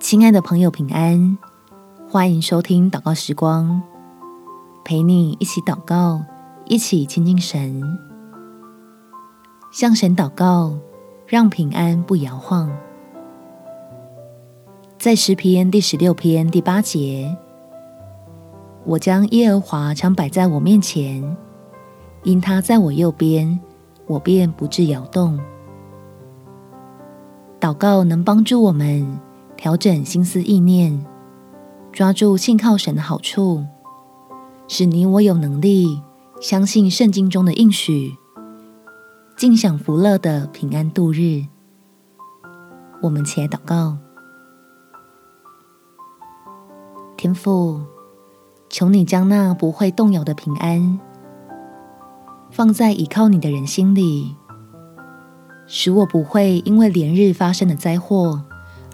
亲爱的朋友，平安！欢迎收听祷告时光，陪你一起祷告，一起亲近神，向神祷告，让平安不摇晃。在诗篇第十六篇第八节，我将耶和华常摆在我面前，因他在我右边，我便不致摇动。祷告能帮助我们调整心思意念，抓住信靠神的好处，使你我有能力相信圣经中的应许，尽享福乐的平安度日。我们起来祷告，天父，求你将那不会动摇的平安放在倚靠你的人心里。使我不会因为连日发生的灾祸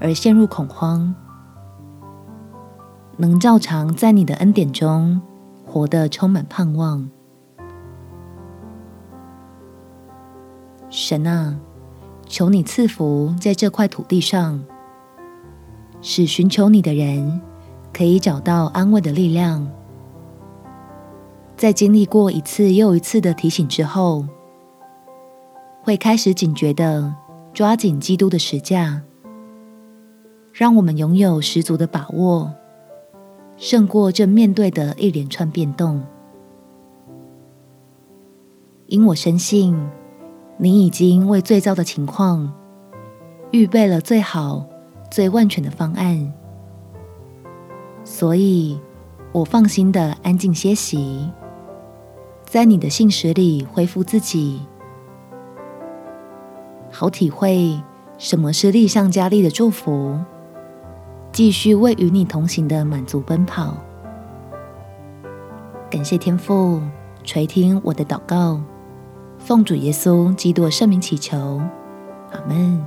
而陷入恐慌，能照常在你的恩典中活得充满盼望。神啊，求你赐福在这块土地上，使寻求你的人可以找到安慰的力量，在经历过一次又一次的提醒之后，会开始警觉地抓紧基督的十架，让我们拥有十足的把握，胜过正面对的一连串变动。因我深信，你已经为最糟的情况预备了最好、最万全的方案，所以我放心地安静歇息，在你的信实里恢复自己。好体会什么是力上加力的祝福，继续为与你同行的满足奔跑。感谢天父垂听我的祷告，奉主耶稣基督圣名祈求，阿门。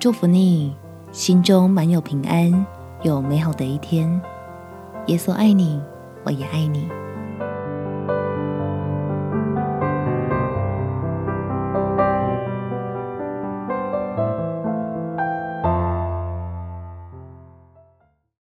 祝福你，心中满有平安，有美好的一天。耶稣爱你，我也爱你。